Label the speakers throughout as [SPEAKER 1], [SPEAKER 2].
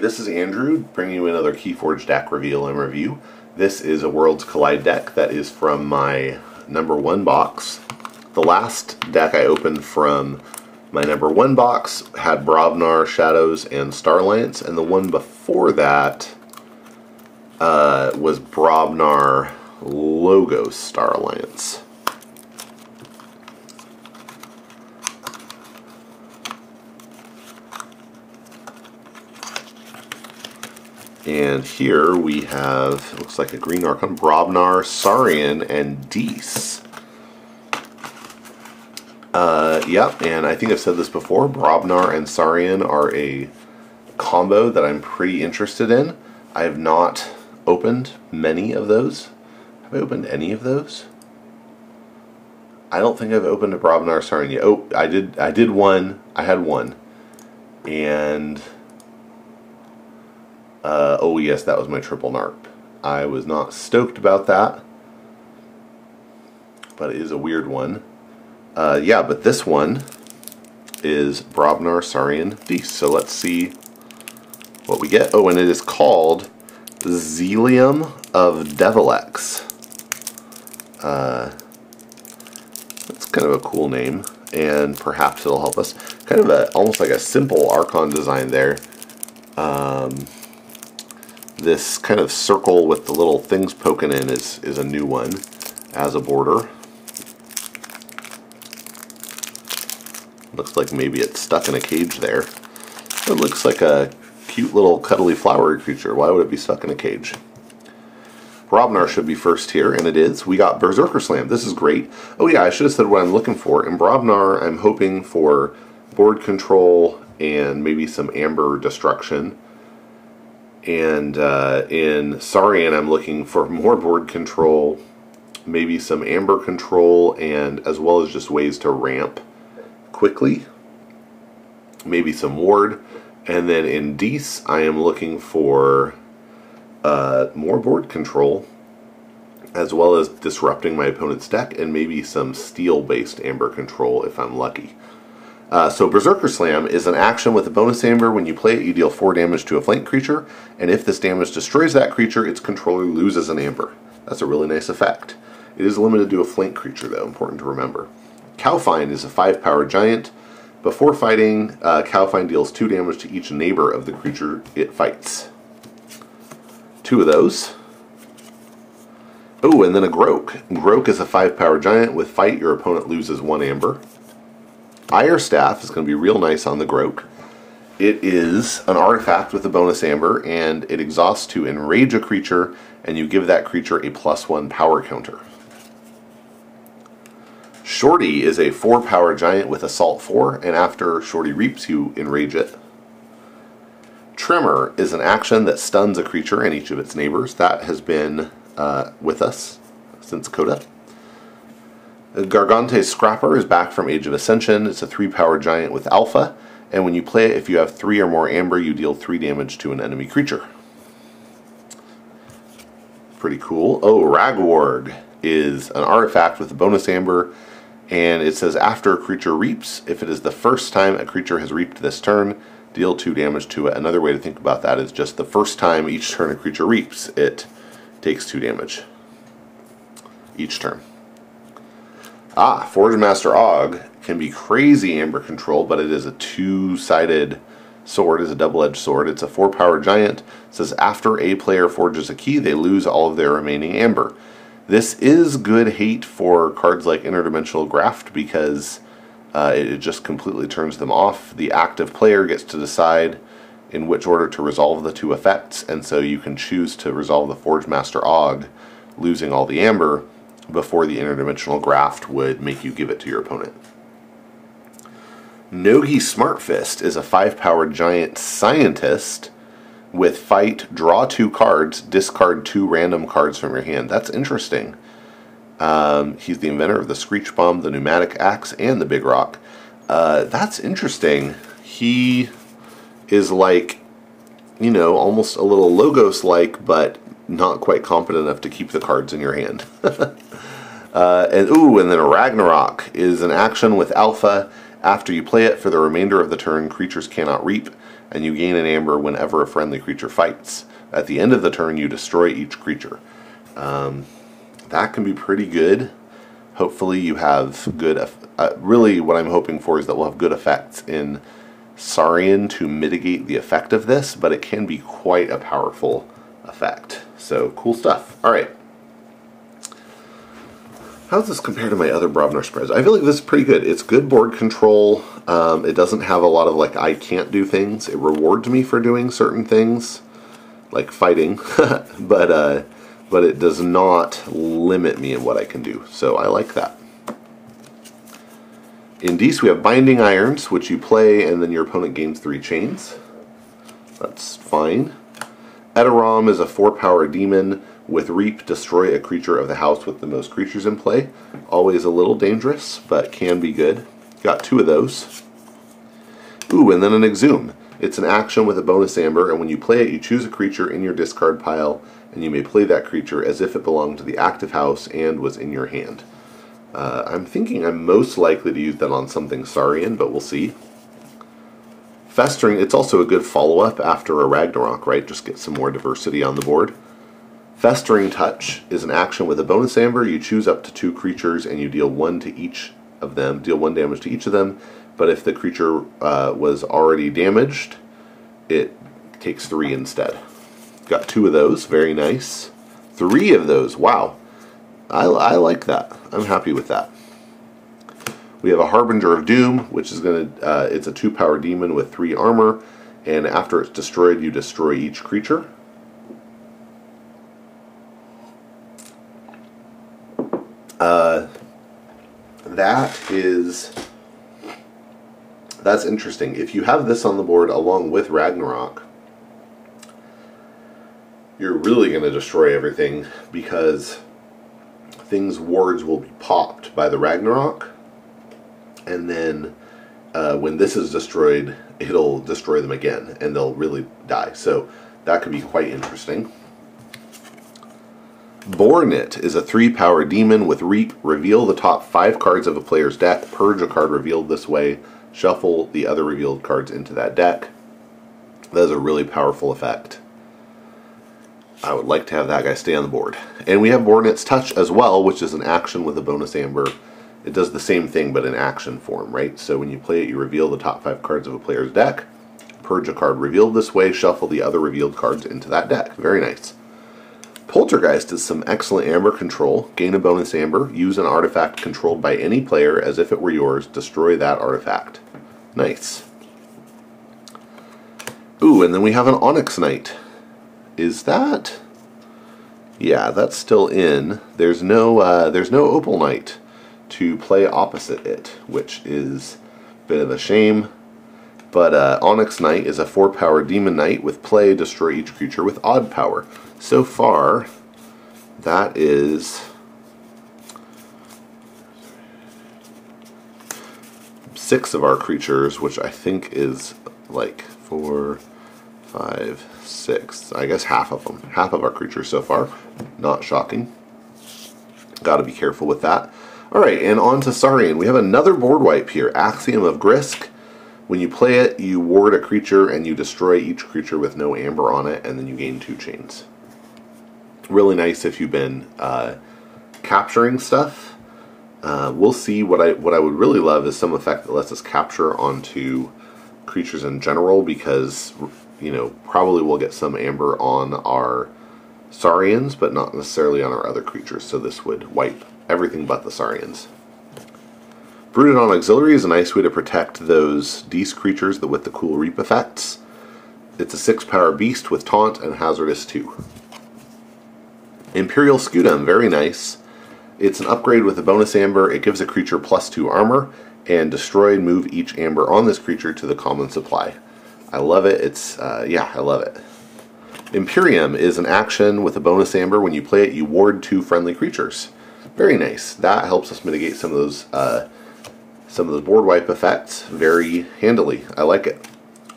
[SPEAKER 1] this is Andrew bringing you another Keyforge deck reveal and review. This is a Worlds Collide deck that is from my number one box. The last deck I opened from my number one box had Brobnar, Shadows, and Star Alliance, and the one before that uh, was Brobnar Logos Star Alliance. And here we have, looks like a green Archon, Brobnar, Saurian, and Dis. Uh, yep, and I think I've said this before, Brobnar and Saurian are a combo that I'm pretty interested in. I have not opened many of those. Have I opened any of those? I don't think I've opened a Brobnar Saurian yet. Oh, I did. I did one. I had one, and uh, oh yes, that was my triple NARP. I was not stoked about that, but it is a weird one. Uh, yeah, but this one is Brobnar Saurian Beast. So let's see what we get. Oh, and it is called Zealium of Devilex. Uh, that's kind of a cool name, and perhaps it'll help us. Kind of a almost like a simple Archon design there. Um, this kind of circle with the little things poking in is, is a new one as a border. Looks like maybe it's stuck in a cage there. It looks like a cute little cuddly flowery creature. Why would it be stuck in a cage? Brobnar should be first here, and it is. We got Berserker Slam. This is great. Oh yeah, I should have said what I'm looking for. In Brobnar, I'm hoping for board control and maybe some amber destruction and uh, in Saurian, I'm looking for more board control, maybe some amber control, and as well as just ways to ramp quickly. Maybe some ward. And then in Dis, I am looking for uh, more board control, as well as disrupting my opponent's deck, and maybe some steel-based amber control if I'm lucky. Uh, so Berserker Slam is an action with a bonus amber. When you play it, you deal 4 damage to a flank creature, and if this damage destroys that creature, its controller loses an amber. That's a really nice effect. It is limited to a flank creature, though, important to remember. Cowfyne is a 5 power giant. Before fighting, uh, Cowfyne deals 2 damage to each neighbor of the creature it fights. Two of those. Oh, and then a Groke. Groke is a 5 power giant. With fight, your opponent loses 1 amber. Ire Staff is going to be real nice on the Groke. It is an artifact with a bonus amber, and it exhausts to enrage a creature, and you give that creature a plus one power counter. Shorty is a four power giant with assault four, and after Shorty reaps, you enrage it. Tremor is an action that stuns a creature and each of its neighbors. That has been uh, with us since CotA. Gargante Scrapper is back from Age of Ascension. It's a 3 power giant with alpha, and when you play it, if you have 3 or more amber, you deal 3 damage to an enemy creature. Pretty cool. Oh, Ragwarg is an artifact with a bonus amber, and it says after a creature reaps, if it is the first time a creature has reaped this turn, deal 2 damage to it. Another way to think about that is just the first time each turn a creature reaps, it takes 2 damage each turn. Ah, Forge Master Og can be crazy amber control, but it is a two-sided sword, is a double-edged sword. It's a four-power giant. It says after a player forges a key, they lose all of their remaining amber. This is good hate for cards like Interdimensional Graft because uh, it just completely turns them off. The active player gets to decide in which order to resolve the two effects, and so you can choose to resolve the Forge Master Og, losing all the amber, before the interdimensional graft would make you give it to your opponent. Nogi Smartfist is a 5 power giant scientist with fight, draw two cards, discard two random cards from your hand. That's interesting. Um, he's the inventor of the Screech Bomb, the Pneumatic Axe, and the Big Rock. Uh, that's interesting. He is like, you know, almost a little Logos like, but not quite competent enough to keep the cards in your hand. uh, and ooh, and then Ragnarok is an action with alpha. After you play it for the remainder of the turn, creatures cannot reap. and you gain an amber whenever a friendly creature fights. At the end of the turn, you destroy each creature. Um, that can be pretty good. Hopefully, you have good. Uh, really, what I'm hoping for is that we'll have good effects in Saurian to mitigate the effect of this, but it can be quite a powerful effect. So, cool stuff. All right. How does this compare to my other Brobnar spreads? I feel like this is pretty good. It's good board control. Um, it doesn't have a lot of like I can't do things. It rewards me for doing certain things, like fighting, but uh, but it does not limit me in what I can do. So I like that. In Dis, we have Binding Irons, which you play and then your opponent gains three chains. That's fine. Edoram is a four power demon with Reap, destroy a creature of the house with the most creatures in play. Always a little dangerous, but can be good. Got two of those. Ooh, and then an Exhume. It's an action with a bonus amber, and when you play it, you choose a creature in your discard pile, and you may play that creature as if it belonged to the active house and was in your hand. Uh, I'm thinking I'm most likely to use that on something Saurian, but we'll see. Festering, it's also a good follow-up after a Ragnarok, right? Just get some more diversity on the board. Festering Touch is an action with a bonus amber. You choose up to two creatures and you deal one to each of them, deal one damage to each of them. But if the creature uh, was already damaged, it takes three instead. Got two of those, very nice. Three of those, wow. I, I like that. I'm happy with that. We have a Harbinger of Doom, which is going to, uh, it's a two power demon with three armor. And after it's destroyed, you destroy each creature. Uh, that is that's interesting. If you have this on the board along with Ragnarok, you're really going to destroy everything because things wards will be popped by the Ragnarok, and then uh, when this is destroyed, it'll destroy them again, and they'll really die. So that could be quite interesting. Bornit is a 3 power demon with Reap. Reveal the top 5 cards of a player's deck, purge a card revealed this way, shuffle the other revealed cards into that deck. That is a really powerful effect. I would like to have that guy stay on the board. And we have Bornit's Touch as well, which is an action with a bonus amber. It does the same thing but in action form, right? So when you play it, you reveal the top 5 cards of a player's deck, purge a card revealed this way, shuffle the other revealed cards into that deck. Very nice. Poltergeist is some excellent amber control. Gain a bonus amber. Use an artifact controlled by any player as if it were yours. Destroy that artifact. Nice. Ooh, and then we have an Onyx Knight. Is that... Yeah, that's still in. There's no, uh, there's no Opal Knight to play opposite it, which is a bit of a shame. But uh, Onyx Knight is a 4-power Demon Knight with play, destroy each creature with odd power. So far, that is six of our creatures, which I think is like four, five, six. I guess half of them. Half of our creatures so far. Not shocking. Got to be careful with that. Alright, and on to Saurian. We have another board wipe here. Axiom of Grisk. When you play it, you ward a creature and you destroy each creature with no amber on it, and then you gain two chains really nice if you've been uh, capturing stuff. Uh, we'll see what I what I would really love is some effect that lets us capture onto creatures in general because you know probably we'll get some amber on our saurians but not necessarily on our other creatures so this would wipe everything but the saurians. Brutodon Auxiliary is a nice way to protect those Dis creatures that with the cool reap effects. It's a 6 power beast with taunt and hazardous 2. Imperial Scutum, very nice. It's an upgrade with a bonus amber. It gives a creature plus 2 armor, and destroy and move each amber on this creature to the common supply. I love it. It's, uh, yeah, I love it. Imperium is an action with a bonus amber. When you play it, you ward two friendly creatures. Very nice. That helps us mitigate some of those uh, some of those board wipe effects very handily. I like it.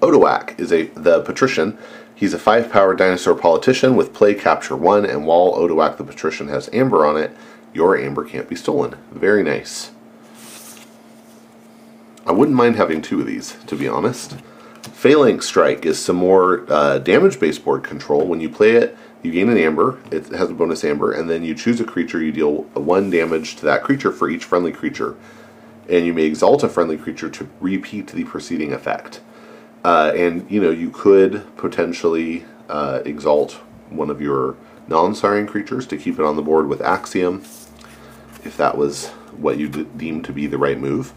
[SPEAKER 1] Odoac is a the patrician. He's a five power dinosaur politician with play capture one, and while Odoac the patrician has amber on it, your amber can't be stolen. Very nice. I wouldn't mind having two of these, to be honest. Phalanx Strike is some more uh, damage based board control. When you play it, you gain an amber, it has a bonus amber, and then you choose a creature, you deal one damage to that creature for each friendly creature. And you may exalt a friendly creature to repeat the preceding effect. Uh, and you know, you could potentially uh, exalt one of your non Saurian creatures to keep it on the board with Axiom, if that was what you deemed to be the right move.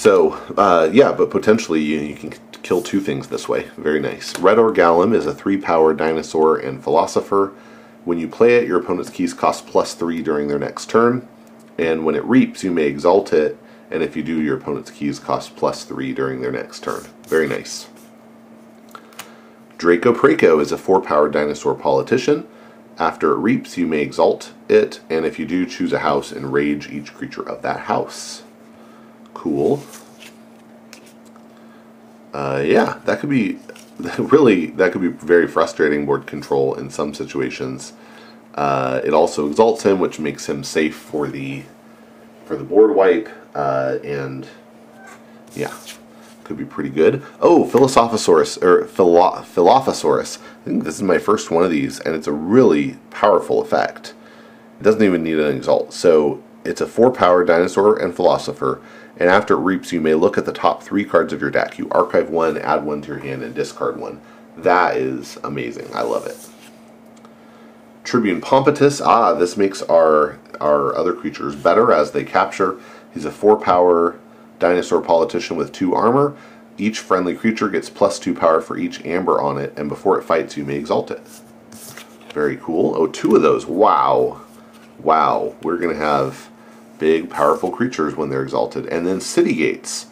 [SPEAKER 1] So, uh, yeah, but potentially you, you, can kill two things this way. Very nice. Rhetor Gallim is a three power dinosaur and philosopher. When you play it, your opponent's keys cost plus three during their next turn. And when it reaps, you may exalt it. And if you do, your opponent's keys cost plus three during their next turn. Very nice. Draco Praco is a four power dinosaur politician. After it reaps, you may exalt it, and if you do, choose a house and rage each creature of that house. Cool. Uh, yeah, that could be really that could be very frustrating board control in some situations. Uh, it also exalts him, which makes him safe for the for the board wipe, uh, and yeah, could be pretty good. Oh, Philosophosaurus or Philo- Philophosaurus. I think this is my first one of these, and it's a really powerful effect. It doesn't even need an exalt. So it's a four power dinosaur and philosopher, and after it reaps, you may look at the top three cards of your deck. You archive one, add one to your hand, and discard one. That is amazing. I love it. Tribune Pompitus. Ah, this makes our our other creatures better as they capture. He's a four power dinosaur politician with two armor. Each friendly creature gets plus two power for each amber on it, and before it fights, you may exalt it. Very cool. Oh, two of those. Wow. Wow. We're going to have big, powerful creatures when they're exalted. And then City Gates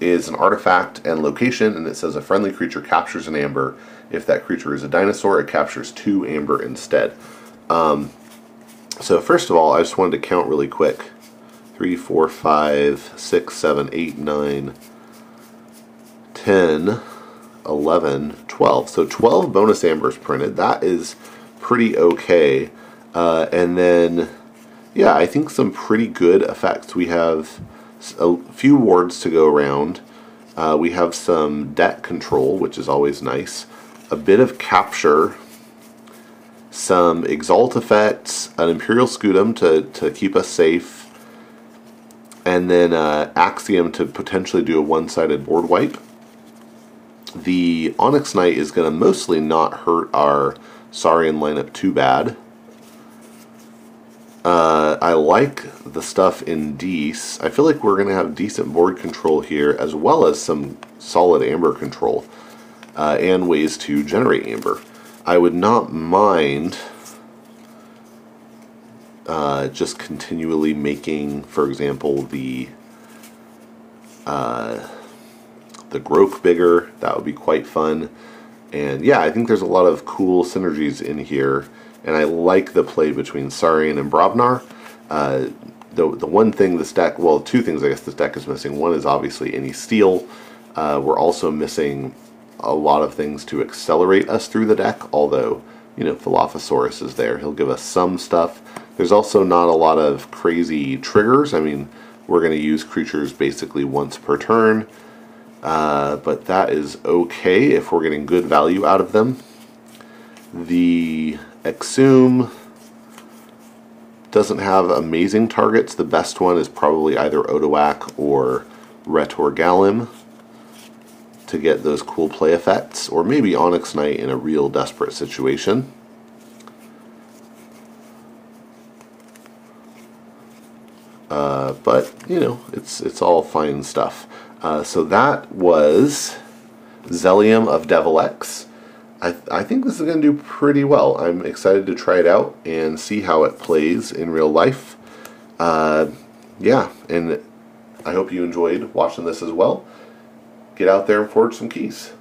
[SPEAKER 1] is an artifact and location, and it says a friendly creature captures an amber. If that creature is a dinosaur, it captures two amber instead. Um, so first of all, I just wanted to count really quick. 3, 4, 5, 6, 7, 8, 9, 10, 11, 12. So 12 bonus ambers printed. That is pretty okay. Uh, and then yeah, I think some pretty good effects. We have a few wards to go around. Uh, we have some deck control, which is always nice. A bit of capture, some exalt effects, an imperial scutum to, to keep us safe, and then uh, axiom to potentially do a one-sided board wipe. The Onyx Knight is going to mostly not hurt our Saurian lineup too bad. Uh, I like the stuff in Dis. I feel like we're going to have decent board control here as well as some solid amber control uh, and ways to generate amber. I would not mind uh, just continually making, for example, the uh, the Groke bigger. That would be quite fun. And yeah, I think there's a lot of cool synergies in here and I like the play between Saurian and Brobnar. Uh, the, the one thing this deck, well, two things I guess this deck is missing. One is obviously any steel. Uh, we're also missing a lot of things to accelerate us through the deck, although, you know, Philophosaurus is there. He'll give us some stuff. There's also not a lot of crazy triggers. I mean, we're going to use creatures basically once per turn, uh, but that is okay if we're getting good value out of them. The Exhume doesn't have amazing targets. The best one is probably either Odoac or Rhetor Gallim to get those cool play effects, or maybe Onyx Knight in a real desperate situation. Uh, but you know, it's it's all fine stuff. Uh, so that was Zellium of Devil X. I, I think this is going to do pretty well. I'm excited to try it out and see how it plays in real life. Uh, yeah, and I hope you enjoyed watching this as well. Get out there and forge some keys.